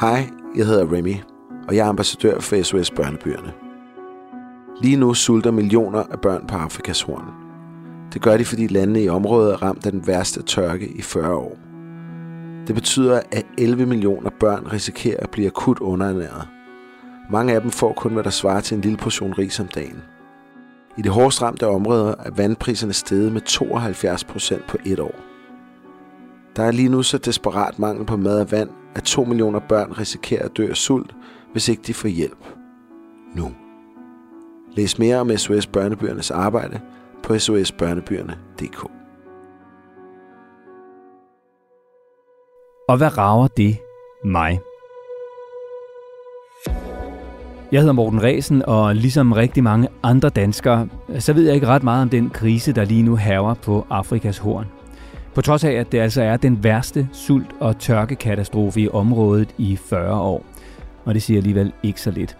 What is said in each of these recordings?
Hej, jeg hedder Remy, og jeg er ambassadør for SOS Børnebyerne. Lige nu sulter millioner af børn på Afrikas horn. Det gør de, fordi landene i området er ramt af den værste tørke i 40 år. Det betyder, at 11 millioner børn risikerer at blive akut underernæret. Mange af dem får kun, hvad der svarer til en lille portion ris om dagen. I det hårdest ramte område er vandpriserne steget med 72 procent på et år. Der er lige nu så desperat mangel på mad og vand, at 2 millioner børn risikerer at dø af sult, hvis ikke de får hjælp. Nu. Læs mere om SOS Børnebyernes arbejde på sosbørnebyerne.dk. Og hvad rager det mig? Jeg hedder Morten Resen, og ligesom rigtig mange andre danskere, så ved jeg ikke ret meget om den krise, der lige nu haver på Afrikas horn. På trods af, at det altså er den værste sult- og tørkekatastrofe i området i 40 år. Og det siger alligevel ikke så lidt.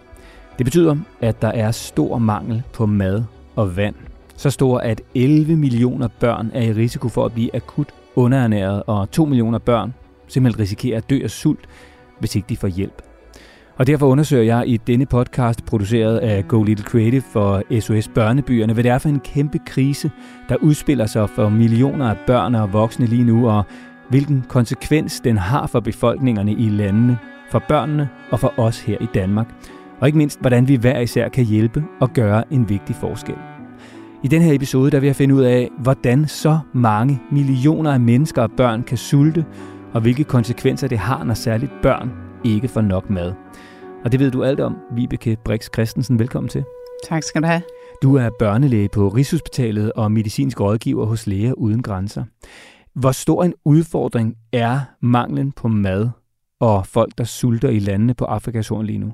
Det betyder, at der er stor mangel på mad og vand. Så stor, at 11 millioner børn er i risiko for at blive akut underernæret, og 2 millioner børn simpelthen risikerer at dø af sult, hvis ikke de får hjælp. Og derfor undersøger jeg i denne podcast, produceret af Go Little Creative for SOS Børnebyerne, hvad det er for en kæmpe krise, der udspiller sig for millioner af børn og voksne lige nu, og hvilken konsekvens den har for befolkningerne i landene, for børnene og for os her i Danmark. Og ikke mindst, hvordan vi hver især kan hjælpe og gøre en vigtig forskel. I den her episode der vil jeg finde ud af, hvordan så mange millioner af mennesker og børn kan sulte, og hvilke konsekvenser det har, når særligt børn ikke får nok mad. Og det ved du alt om, Vibeke Brix Christensen. Velkommen til. Tak skal du have. Du er børnelæge på Rigshospitalet og medicinsk rådgiver hos Læger Uden Grænser. Hvor stor en udfordring er manglen på mad og folk, der sulter i landene på Afrikas horn lige nu?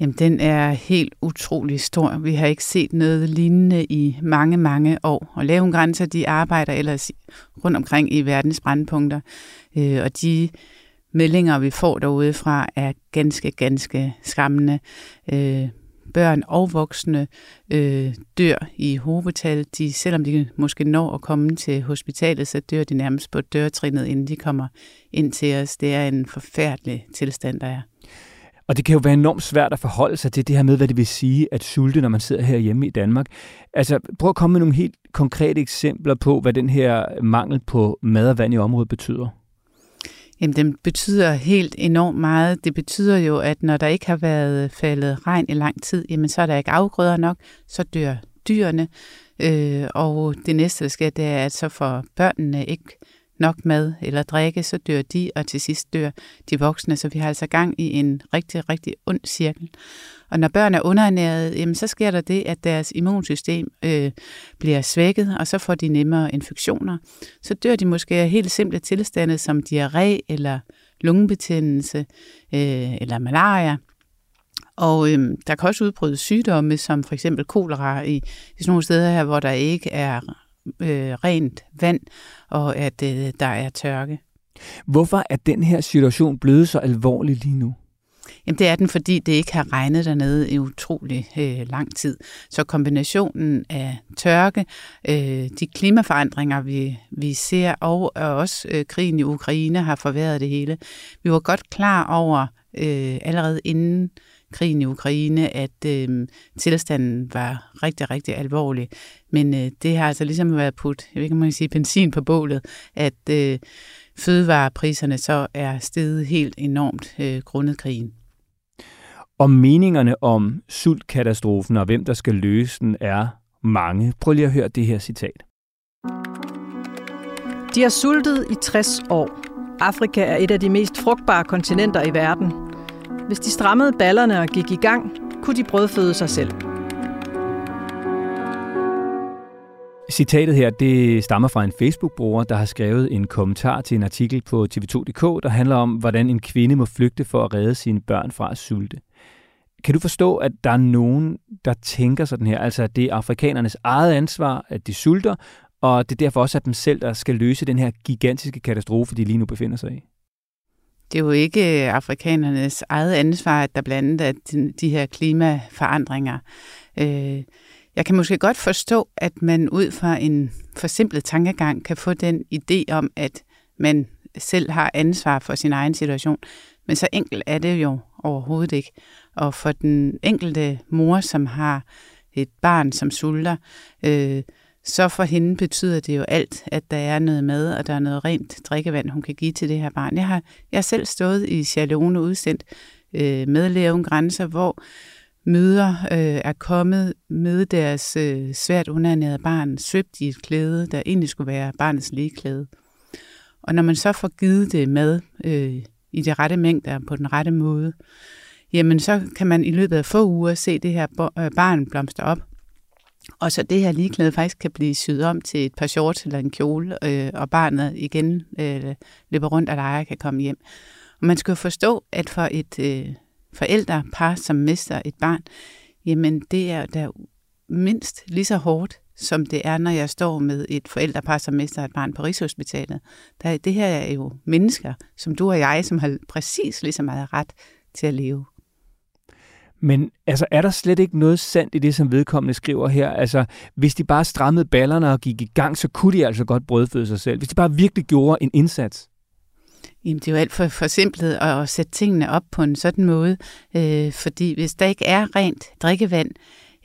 Jamen, den er helt utrolig stor. Vi har ikke set noget lignende i mange, mange år. Og Lægen Grænser, de arbejder ellers rundt omkring i verdens brandpunkter. Øh, og de meldinger, vi får derude fra, er ganske, ganske skræmmende. Øh, børn og voksne øh, dør i hovedtal. De, selvom de måske når at komme til hospitalet, så dør de nærmest på dørtrinnet, inden de kommer ind til os. Det er en forfærdelig tilstand, der er. Og det kan jo være enormt svært at forholde sig til det her med, hvad det vil sige at sulte, når man sidder her hjemme i Danmark. Altså, prøv at komme med nogle helt konkrete eksempler på, hvad den her mangel på mad og vand i området betyder. Jamen, den betyder helt enormt meget. Det betyder jo, at når der ikke har været faldet regn i lang tid, jamen så er der ikke afgrøder nok, så dør dyrene. Øh, og det næste, der sker, det er, at så får børnene ikke nok mad eller drikke, så dør de, og til sidst dør de voksne. Så vi har altså gang i en rigtig, rigtig ond cirkel. Og når børn er underernæret, jamen, så sker der det, at deres immunsystem øh, bliver svækket, og så får de nemmere infektioner. Så dør de måske af helt simple tilstande som diarré eller lungebetændelse øh, eller malaria. Og øhm, der kan også udbryde sygdomme, som for eksempel kolera i, i sådan nogle steder her, hvor der ikke er øh, rent vand, og at øh, der er tørke. Hvorfor er den her situation blevet så alvorlig lige nu? Jamen det er den, fordi det ikke har regnet dernede i utrolig øh, lang tid. Så kombinationen af tørke, øh, de klimaforandringer, vi, vi ser, og, og også øh, krigen i Ukraine har forværret det hele. Vi var godt klar over øh, allerede inden krigen i Ukraine, at øh, tilstanden var rigtig, rigtig alvorlig. Men øh, det har altså ligesom været put, jeg ved ikke, om man kan sige, benzin på bålet, at øh, fødevarepriserne så er steget helt enormt øh, grundet krigen. Og meningerne om sultkatastrofen og hvem der skal løse den er mange. Prøv lige at høre det her citat. De har sultet i 60 år. Afrika er et af de mest frugtbare kontinenter i verden. Hvis de strammede ballerne og gik i gang, kunne de brødføde sig selv. Citatet her, det stammer fra en Facebook-bruger, der har skrevet en kommentar til en artikel på tv2.dk, der handler om, hvordan en kvinde må flygte for at redde sine børn fra at sulte. Kan du forstå, at der er nogen, der tænker sådan her, altså at det er afrikanernes eget ansvar, at de sulter, og det er derfor også at dem selv, der skal løse den her gigantiske katastrofe, de lige nu befinder sig i? Det er jo ikke øh, afrikanernes eget ansvar, at der blandt andet er de her klimaforandringer. Øh, jeg kan måske godt forstå, at man ud fra en forsimplet tankegang kan få den idé om, at man selv har ansvar for sin egen situation. Men så enkelt er det jo overhovedet ikke. Og for den enkelte mor, som har et barn, som sulter, øh, så for hende betyder det jo alt, at der er noget mad, og der er noget rent drikkevand, hun kan give til det her barn. Jeg har, jeg har selv stået i Charleone udsendt øh, med Lægen Grænser, hvor møder øh, er kommet med deres øh, svært underernærede barn, svøbt i et klæde, der egentlig skulle være barnets ligeklæde. Og når man så får givet det mad øh, i de rette mængder på den rette måde, jamen så kan man i løbet af få uger se det her øh, barn blomstre op. Og så det her ligeklæde faktisk kan blive syet om til et par shorts eller en kjole, øh, og barnet igen øh, løber rundt og leger kan komme hjem. Og man skal jo forstå, at for et øh, forældrepar, som mister et barn, jamen det er da mindst lige så hårdt, som det er, når jeg står med et forældrepar, som mister et barn på Rigshospitalet. Der, det her er jo mennesker, som du og jeg, som har præcis lige så meget ret til at leve. Men altså, er der slet ikke noget sandt i det, som vedkommende skriver her? Altså, hvis de bare strammede ballerne og gik i gang, så kunne de altså godt brødføde sig selv. Hvis de bare virkelig gjorde en indsats. Jamen, det er jo alt for forsimplet at sætte tingene op på en sådan måde, øh, fordi hvis der ikke er rent drikkevand,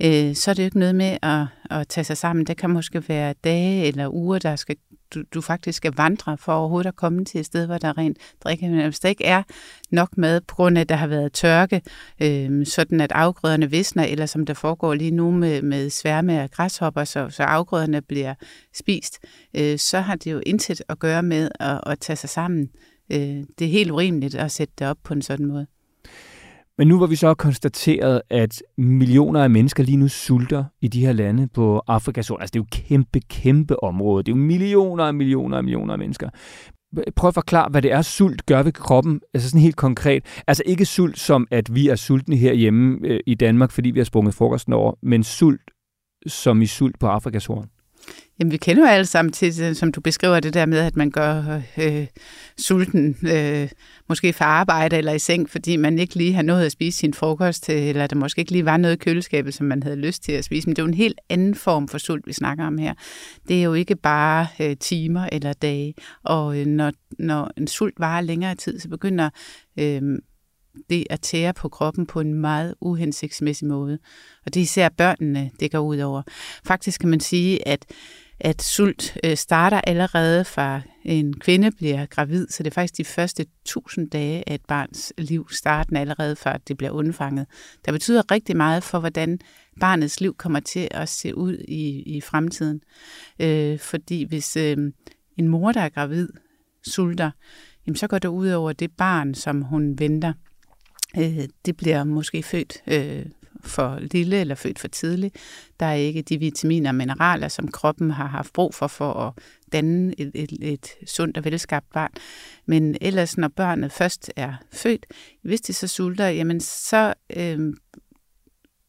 øh, så er det jo ikke noget med at, at tage sig sammen. Det kan måske være dage eller uger, der skal du, du faktisk skal vandre for overhovedet at komme til et sted, hvor der er rent drikkevand. Hvis der ikke er nok mad, på grund af, at der har været tørke, øh, sådan at afgrøderne visner, eller som der foregår lige nu med, med sværme af græshopper, så, så afgrøderne bliver spist, øh, så har det jo intet at gøre med at, at tage sig sammen. Øh, det er helt urimeligt at sætte det op på en sådan måde. Men nu hvor vi så har konstateret, at millioner af mennesker lige nu sulter i de her lande på Afrikas altså det er jo kæmpe, kæmpe område. Det er jo millioner og millioner og millioner af mennesker. Prøv at forklare, hvad det er, sult gør ved kroppen, altså sådan helt konkret. Altså ikke sult som, at vi er sultne herhjemme øh, i Danmark, fordi vi har sprunget frokosten over, men sult som i sult på Afrikas horn. Jamen, vi kender jo alle sammen til, øh, som du beskriver det der med, at man gør øh, sulten, øh, måske for arbejde eller i seng, fordi man ikke lige har nået at spise sin frokost, øh, eller der måske ikke lige var noget i køleskabet, som man havde lyst til at spise. Men det er jo en helt anden form for sult, vi snakker om her. Det er jo ikke bare øh, timer eller dage, og øh, når, når en sult varer længere tid, så begynder øh, det at tære på kroppen på en meget uhensigtsmæssig måde. Og det er især børnene, det går ud over. Faktisk kan man sige, at at sult øh, starter allerede fra en kvinde bliver gravid, så det er faktisk de første 1000 dage af et barns liv, starten allerede før det bliver undfanget. Der betyder rigtig meget for, hvordan barnets liv kommer til at se ud i, i fremtiden. Øh, fordi hvis øh, en mor, der er gravid, sulter, jamen så går det ud over det barn, som hun venter. Øh, det bliver måske født øh, for lille eller født for tidligt. Der er ikke de vitaminer og mineraler, som kroppen har haft brug for for at danne et, et, et sundt og velskabt barn. Men ellers, når børnet først er født, hvis de så sulter, jamen så øh,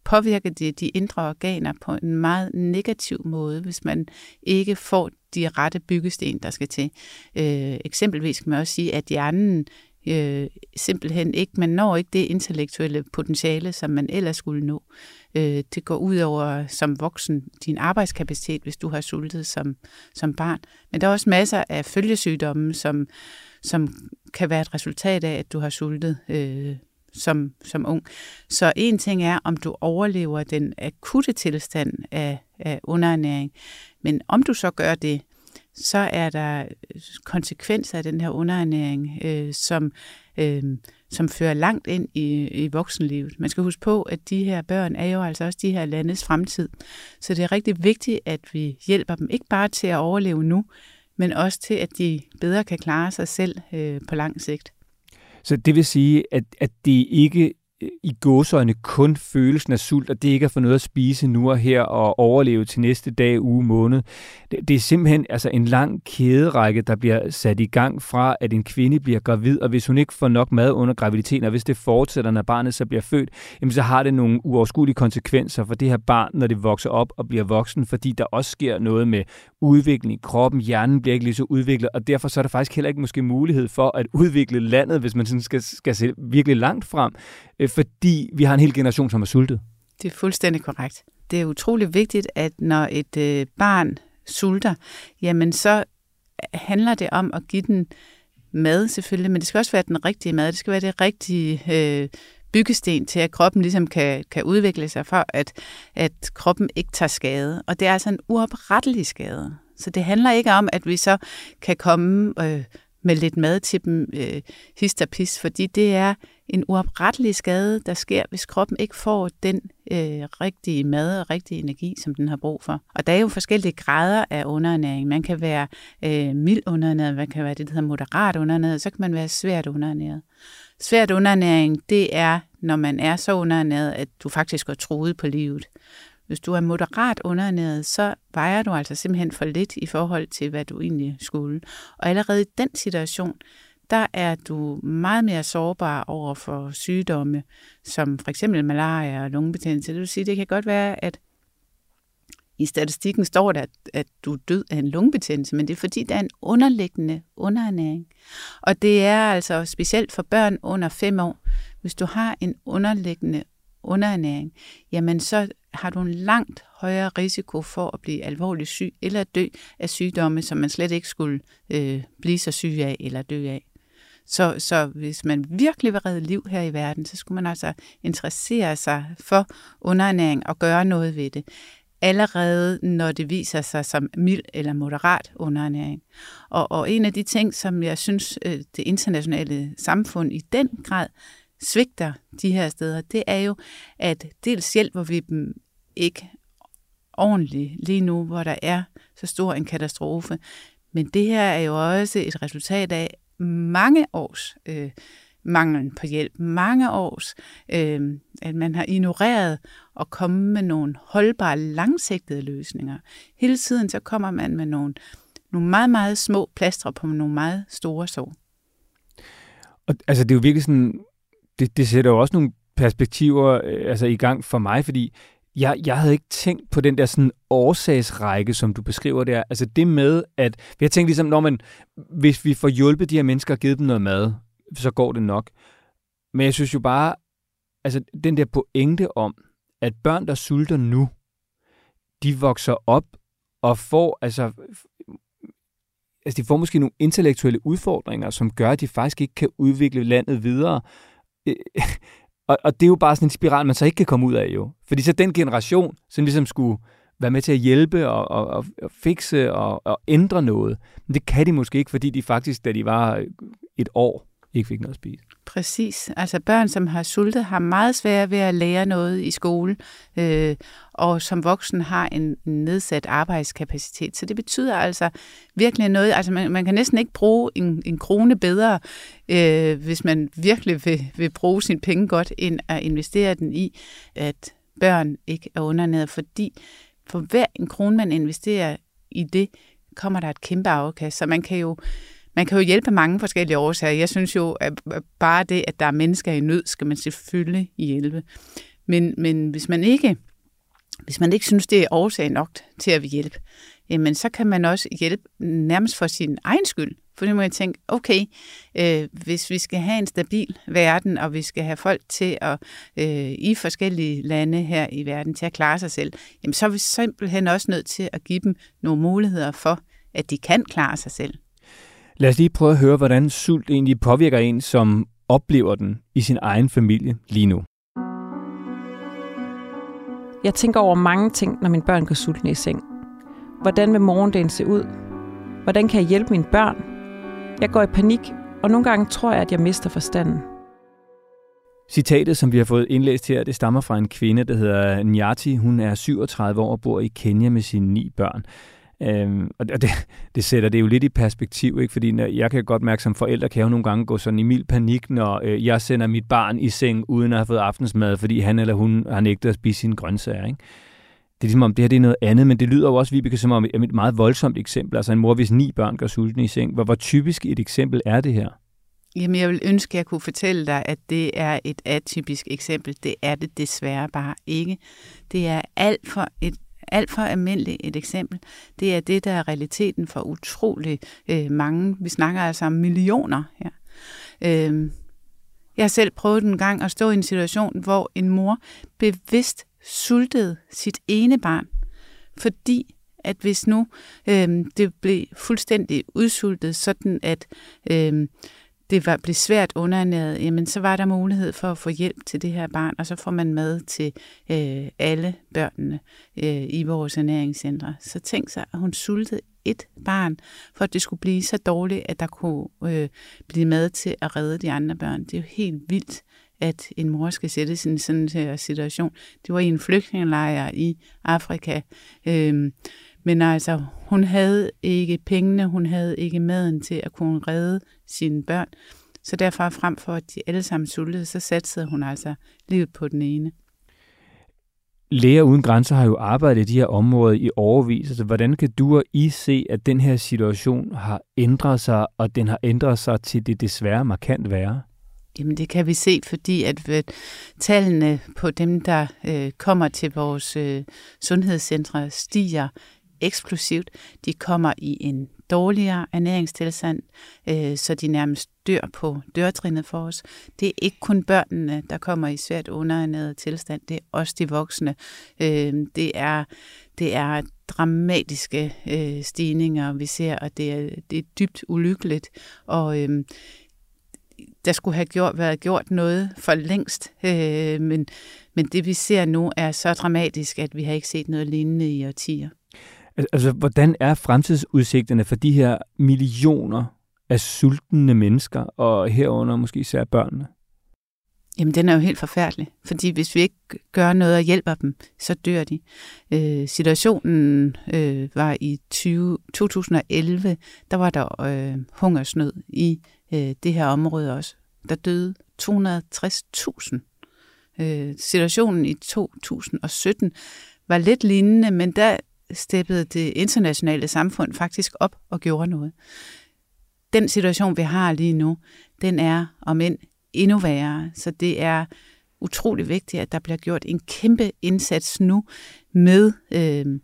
påvirker det de indre organer på en meget negativ måde, hvis man ikke får de rette byggesten, der skal til. Øh, eksempelvis kan man også sige, at hjernen øh, simpelthen ikke, man når ikke det intellektuelle potentiale, som man ellers skulle nå. Øh, det går ud over som voksen din arbejdskapacitet, hvis du har sultet som, som barn. Men der er også masser af følgesygdomme, som, som kan være et resultat af, at du har sultet øh, som, som ung. Så en ting er, om du overlever den akutte tilstand af, af underernæring. Men om du så gør det, så er der øh, konsekvenser af den her underernæring, øh, som, øh, som fører langt ind i, i voksenlivet. Man skal huske på, at de her børn er jo altså også de her landes fremtid. Så det er rigtig vigtigt, at vi hjælper dem ikke bare til at overleve nu, men også til, at de bedre kan klare sig selv øh, på lang sigt. Så det vil sige, at, at det ikke i gåsøjne kun følelsen af sult, og det ikke at få noget at spise nu og her og overleve til næste dag, uge, måned. Det, det er simpelthen altså en lang kæderække, der bliver sat i gang fra, at en kvinde bliver gravid, og hvis hun ikke får nok mad under graviditeten, og hvis det fortsætter, når barnet så bliver født, jamen så har det nogle uoverskuelige konsekvenser for det her barn, når det vokser op og bliver voksen, fordi der også sker noget med udvikling i kroppen, hjernen bliver ikke lige så udviklet, og derfor så er der faktisk heller ikke måske mulighed for at udvikle landet, hvis man sådan skal, skal se virkelig langt frem øh, fordi vi har en hel generation, som er sultet. Det er fuldstændig korrekt. Det er utrolig vigtigt, at når et øh, barn sulter, jamen så handler det om at give den mad selvfølgelig, men det skal også være den rigtige mad. Det skal være det rigtige øh, byggesten til, at kroppen ligesom kan, kan udvikle sig for, at, at kroppen ikke tager skade. Og det er altså en uoprettelig skade. Så det handler ikke om, at vi så kan komme øh, med lidt mad til dem øh, hist og pis, fordi det er en uoprettelig skade, der sker, hvis kroppen ikke får den øh, rigtige mad og rigtige energi, som den har brug for. Og der er jo forskellige grader af underernæring. Man kan være øh, mild underernæret, man kan være det, der hedder moderat underernæret, så kan man være svært underernæret. Svært underernæring, det er, når man er så underernæret, at du faktisk er troet på livet. Hvis du er moderat underernæret, så vejer du altså simpelthen for lidt i forhold til, hvad du egentlig skulle. Og allerede i den situation, der er du meget mere sårbar over for sygdomme, som for eksempel malaria og lungebetændelse. Det vil sige, det kan godt være, at i statistikken står der, at du er død af en lungebetændelse, men det er fordi, der er en underliggende underernæring. Og det er altså specielt for børn under 5 år. Hvis du har en underliggende underernæring, jamen så har du en langt højere risiko for at blive alvorligt syg eller dø af sygdomme, som man slet ikke skulle øh, blive så syg af eller dø af. Så, så hvis man virkelig vil redde liv her i verden, så skulle man altså interessere sig for underernæring og gøre noget ved det allerede når det viser sig som mild eller moderat underernæring. Og, og en af de ting, som jeg synes, øh, det internationale samfund i den grad svigter de her steder, det er jo, at dels hjælper vi dem ikke ordentligt lige nu, hvor der er så stor en katastrofe. Men det her er jo også et resultat af mange års øh, manglen på hjælp, mange års, øh, at man har ignoreret at komme med nogle holdbare, langsigtede løsninger. Hele tiden så kommer man med nogle, nogle meget, meget små plastre på nogle meget store sår. Og, altså, det er jo virkelig sådan, det, det sætter jo også nogle perspektiver øh, altså, i gang for mig, fordi jeg, jeg havde ikke tænkt på den der sådan årsagsrække, som du beskriver der. Altså det med, at vi tænkte ligesom, når man, hvis vi får hjulpet de her mennesker og givet dem noget mad, så går det nok. Men jeg synes jo bare, altså den der pointe om, at børn, der sulter nu, de vokser op og får, altså, altså de får måske nogle intellektuelle udfordringer, som gør, at de faktisk ikke kan udvikle landet videre. Og, og det er jo bare sådan en spiral, man så ikke kan komme ud af jo. Fordi så den generation, som ligesom skulle være med til at hjælpe og, og, og, og fikse og, og ændre noget, men det kan de måske ikke, fordi de faktisk, da de var et år, ikke fik noget at spise. Præcis. Altså børn, som har sultet, har meget svært ved at lære noget i skole, øh, og som voksen har en nedsat arbejdskapacitet. Så det betyder altså virkelig noget. Altså man, man kan næsten ikke bruge en, en krone bedre, øh, hvis man virkelig vil, vil bruge sine penge godt, end at investere den i, at børn ikke er undernæret, fordi for hver en krone, man investerer i det, kommer der et kæmpe afkast. Så man kan jo man kan jo hjælpe mange forskellige årsager. Jeg synes jo, at bare det, at der er mennesker i nød, skal man selvfølgelig hjælpe. Men, men hvis man ikke hvis man ikke synes, det er årsag nok til at hjælpe, jamen så kan man også hjælpe nærmest for sin egen skyld. For nu må jeg tænke, okay, øh, hvis vi skal have en stabil verden, og vi skal have folk til at øh, i forskellige lande her i verden til at klare sig selv, jamen så er vi simpelthen også nødt til at give dem nogle muligheder for, at de kan klare sig selv. Lad os lige prøve at høre, hvordan sult egentlig påvirker en, som oplever den i sin egen familie lige nu. Jeg tænker over mange ting, når mine børn går sultne i seng. Hvordan vil morgendagen se ud? Hvordan kan jeg hjælpe mine børn? Jeg går i panik, og nogle gange tror jeg, at jeg mister forstanden. Citatet, som vi har fået indlæst her, det stammer fra en kvinde, der hedder Nyati. Hun er 37 år og bor i Kenya med sine ni børn. Øhm, og det, det sætter det jo lidt i perspektiv, ikke? fordi når, jeg kan godt mærke som forældre, kan jeg jo nogle gange gå sådan i mild panik, når øh, jeg sender mit barn i seng, uden at have fået aftensmad, fordi han eller hun har nægtet at spise sine grøntsager. Ikke? Det er ligesom om, det her det er noget andet, men det lyder jo også, Vibeke, som om et meget voldsomt eksempel. Altså en mor, hvis ni børn går sultne i seng. Hvor, hvor typisk et eksempel er det her? Jamen, jeg vil ønske, at jeg kunne fortælle dig, at det er et atypisk eksempel. Det er det desværre bare ikke. Det er alt for et alt for almindeligt et eksempel. Det er det, der er realiteten for utrolig øh, mange. Vi snakker altså om millioner her. Øh, jeg har selv prøvet en gang at stå i en situation, hvor en mor bevidst sultede sit ene barn, fordi at hvis nu øh, det blev fuldstændig udsultet, sådan at øh, det var, blev svært underernæret, jamen så var der mulighed for at få hjælp til det her barn, og så får man mad til øh, alle børnene øh, i vores ernæringscentre. Så tænk sig, at hun sultede et barn, for at det skulle blive så dårligt, at der kunne øh, blive mad til at redde de andre børn. Det er jo helt vildt, at en mor skal sætte sig i sådan en øh, situation. Det var i en flygtningelejr i Afrika. Øh, men altså, hun havde ikke pengene, hun havde ikke maden til at kunne redde sine børn. Så derfor frem for, at de alle sammen sultede, så satte hun altså livet på den ene. Læger uden grænser har jo arbejdet i de her områder i overvis. Altså, hvordan kan du og I se, at den her situation har ændret sig, og den har ændret sig til det desværre markant værre? Jamen det kan vi se, fordi at ved tallene på dem, der øh, kommer til vores øh, sundhedscentre, stiger eksplosivt. De kommer i en dårligere ernæringstilstand, øh, så de nærmest dør på dørtrinnet for os. Det er ikke kun børnene, der kommer i svært underernæret tilstand, det er også de voksne. Øh, det, er, det er dramatiske øh, stigninger, vi ser, og det er, det er dybt ulykkeligt. Og øh, der skulle have gjort, været gjort noget for længst, øh, men, men det vi ser nu er så dramatisk, at vi har ikke set noget lignende i årtier. Altså, hvordan er fremtidsudsigterne for de her millioner af sultne mennesker, og herunder måske især børnene? Jamen, den er jo helt forfærdelig, fordi hvis vi ikke gør noget og hjælper dem, så dør de. Øh, situationen øh, var i 20, 2011, der var der øh, hungersnød i øh, det her område også. Der døde 260.000. Øh, situationen i 2017 var lidt lignende, men der steppede det internationale samfund faktisk op og gjorde noget. Den situation, vi har lige nu, den er om end endnu værre. Så det er utrolig vigtigt, at der bliver gjort en kæmpe indsats nu med øh,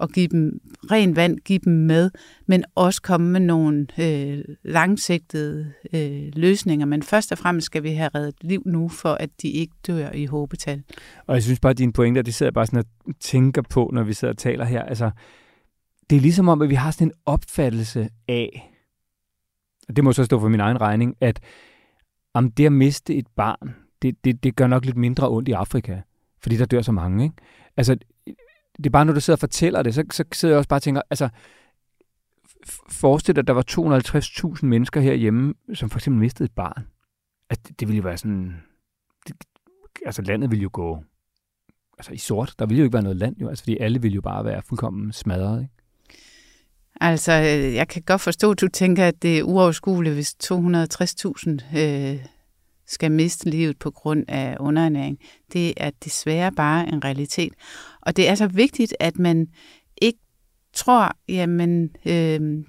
og give dem ren vand, give dem med, men også komme med nogle øh, langsigtede øh, løsninger. Men først og fremmest skal vi have reddet liv nu, for at de ikke dør i håbetal. Og jeg synes bare, at dine pointer, det sidder jeg bare sådan og tænker på, når vi sidder og taler her. Altså, det er ligesom om, at vi har sådan en opfattelse af, og det må så stå for min egen regning, at om det at miste et barn, det, det, det gør nok lidt mindre ondt i Afrika, fordi der dør så mange. Ikke? Altså, det er bare, når du sidder og fortæller det, så, så sidder jeg også bare og tænker, altså, forestil dig, at der var 250.000 mennesker herhjemme, som for eksempel mistede et barn. Altså, det, det ville jo være sådan... Det, altså, landet ville jo gå altså, i sort. Der ville jo ikke være noget land, jo, altså, fordi alle ville jo bare være fuldkommen smadret, ikke? Altså, øh, jeg kan godt forstå, at du tænker, at det er uoverskueligt, hvis 260.000 øh, skal miste livet på grund af underernæring. Det er desværre bare en realitet. Og det er så vigtigt, at man ikke tror, jamen, øh,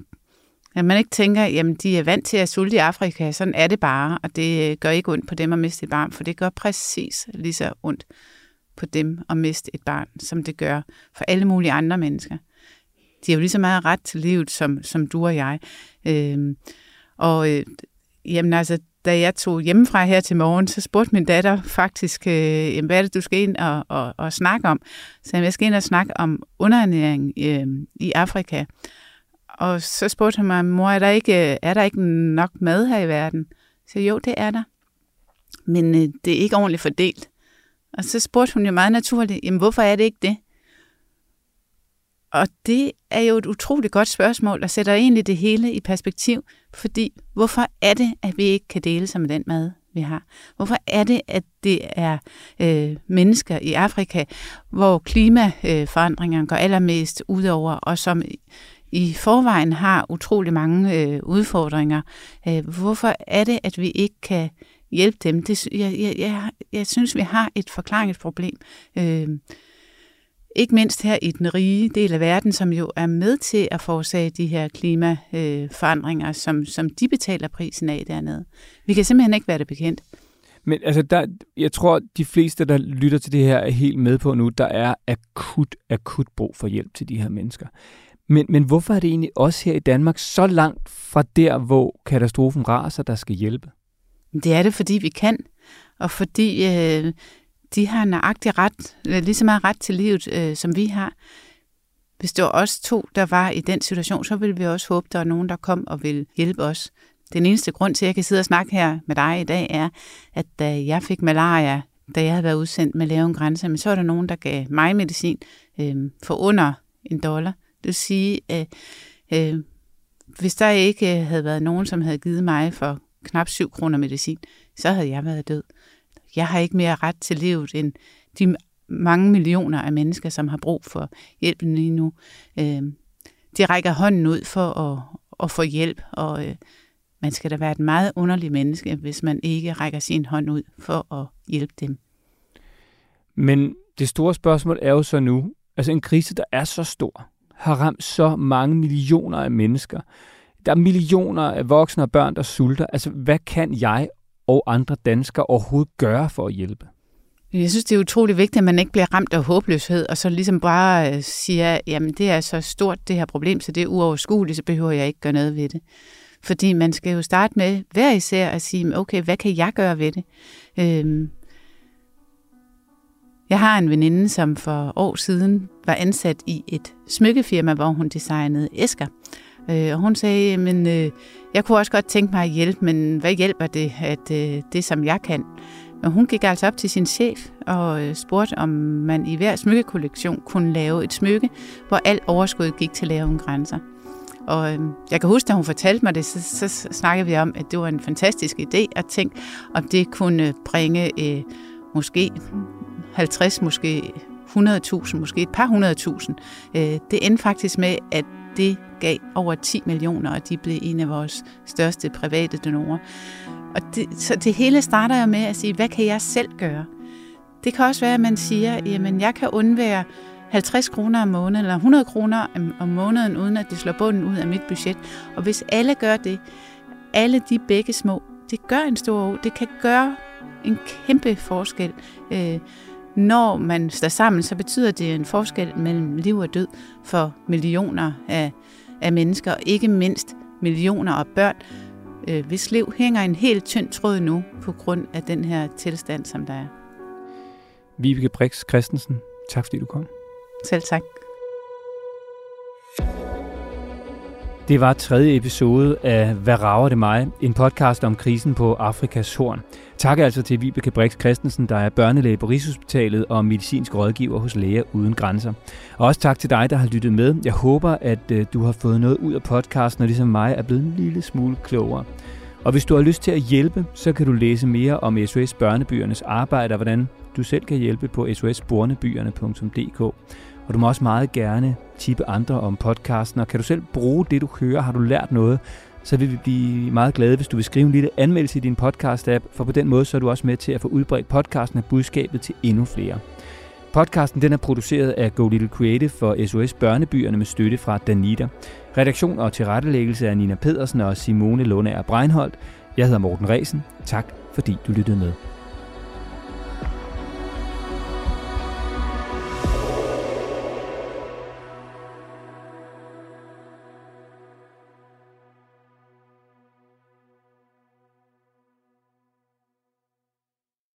at man ikke tænker, jamen de er vant til at sulte i Afrika, sådan er det bare, og det øh, gør ikke ondt på dem at miste et barn, for det gør præcis lige så ondt på dem at miste et barn, som det gør for alle mulige andre mennesker. De har jo lige så meget ret til livet, som, som du og jeg. Øh, og øh, jamen altså, da jeg tog hjemmefra her til morgen, så spurgte min datter faktisk, øh, hvad er det, du skal ind og, og, og snakke om? Så jeg skal ind og snakke om underernæring øh, i Afrika. Og så spurgte hun mig, mor, er der ikke, øh, er der ikke nok mad her i verden? Så jo, det er der. Men øh, det er ikke ordentligt fordelt. Og så spurgte hun jo meget naturligt, jamen hvorfor er det ikke det? Og det er jo et utroligt godt spørgsmål, og sætter egentlig det hele i perspektiv, fordi hvorfor er det, at vi ikke kan dele sig med den mad, vi har? Hvorfor er det, at det er øh, mennesker i Afrika, hvor klimaforandringerne går allermest ud over, og som i forvejen har utrolig mange øh, udfordringer. Øh, hvorfor er det, at vi ikke kan hjælpe dem? Det, jeg, jeg, jeg, jeg synes, vi har et forklaringsproblem. Øh, ikke mindst her i den rige del af verden, som jo er med til at forårsage de her klimaforandringer, som, som de betaler prisen af dernede. Vi kan simpelthen ikke være det bekendt. Men altså, der, jeg tror, de fleste, der lytter til det her, er helt med på nu, der er akut, akut brug for hjælp til de her mennesker. Men, men hvorfor er det egentlig også her i Danmark så langt fra der, hvor katastrofen raser, der skal hjælpe? Det er det, fordi vi kan, og fordi øh, de har nøjagtig ret, øh, lige så meget ret til livet, øh, som vi har. hvis det var os to, der var i den situation, så ville vi også håbe, der er nogen, der kom og vil hjælpe os. Den eneste grund til, at jeg kan sidde og snakke her med dig i dag, er, at da jeg fik malaria, da jeg havde været udsendt med Lave en Grænse, men så var der nogen, der gav mig medicin øh, for under en dollar. Det vil sige, at øh, hvis der ikke øh, havde været nogen, som havde givet mig for knap 7 kroner medicin, så havde jeg været død. Jeg har ikke mere ret til livet end de mange millioner af mennesker, som har brug for hjælpen lige nu. Øh, de rækker hånden ud for at, at få hjælp, og øh, man skal da være et meget underligt menneske, hvis man ikke rækker sin hånd ud for at hjælpe dem. Men det store spørgsmål er jo så nu, altså en krise, der er så stor, har ramt så mange millioner af mennesker. Der er millioner af voksne og børn, der sulter. Altså, hvad kan jeg og andre danskere overhovedet gøre for at hjælpe? Jeg synes, det er utrolig vigtigt, at man ikke bliver ramt af håbløshed, og så ligesom bare øh, siger, jamen det er så stort det her problem, så det er uoverskueligt, så behøver jeg ikke gøre noget ved det. Fordi man skal jo starte med hver især at sige, okay, hvad kan jeg gøre ved det? Øhm, jeg har en veninde, som for år siden var ansat i et smykkefirma, hvor hun designede æsker. Øh, og hun sagde, men øh, jeg kunne også godt tænke mig at hjælpe, men hvad hjælper det, at øh, det som jeg kan? Men hun gik altså op til sin chef og øh, spurgte, om man i hver smykkekollektion kunne lave et smykke, hvor alt overskud gik til lave grænser. Og øh, jeg kan huske, da hun fortalte mig det, så, så snakkede vi om, at det var en fantastisk idé at tænke, om det kunne bringe øh, måske 50, måske 100.000, måske et par hundredtusind. Øh, det endte faktisk med, at det gav over 10 millioner, og de blev en af vores største private donorer. Og det, så det hele starter jo med at sige, hvad kan jeg selv gøre? Det kan også være, at man siger, jamen jeg kan undvære 50 kroner om måneden, eller 100 kroner om måneden, uden at det slår bunden ud af mit budget. Og hvis alle gør det, alle de begge små, det gør en stor Det kan gøre en kæmpe forskel. Øh, når man står sammen, så betyder det en forskel mellem liv og død for millioner af, af mennesker, og ikke mindst millioner af børn, øh, hvis liv hænger en helt tynd tråd nu på grund af den her tilstand, som der er. Vibeke Brix Christensen, tak fordi du kom. Selv tak. Det var tredje episode af Hvad rager det mig? En podcast om krisen på Afrikas Horn. Tak altså til Vibeke Brix Christensen, der er børnelæge på Rigshospitalet og medicinsk rådgiver hos Læger Uden Grænser. Og også tak til dig, der har lyttet med. Jeg håber, at øh, du har fået noget ud af podcasten, og ligesom mig er blevet en lille smule klogere. Og hvis du har lyst til at hjælpe, så kan du læse mere om SOS Børnebyernes arbejde og hvordan du selv kan hjælpe på sosbornebyerne.dk. Og du må også meget gerne tippe andre om podcasten, og kan du selv bruge det, du hører, har du lært noget, så vil vi blive meget glade, hvis du vil skrive en lille anmeldelse i din podcast-app, for på den måde så er du også med til at få udbredt podcasten og budskabet til endnu flere. Podcasten den er produceret af Go Little Creative for SOS Børnebyerne med støtte fra Danita. Redaktion og tilrettelæggelse af Nina Pedersen og Simone Lundager Breinholt. Jeg hedder Morten Resen. Tak fordi du lyttede med.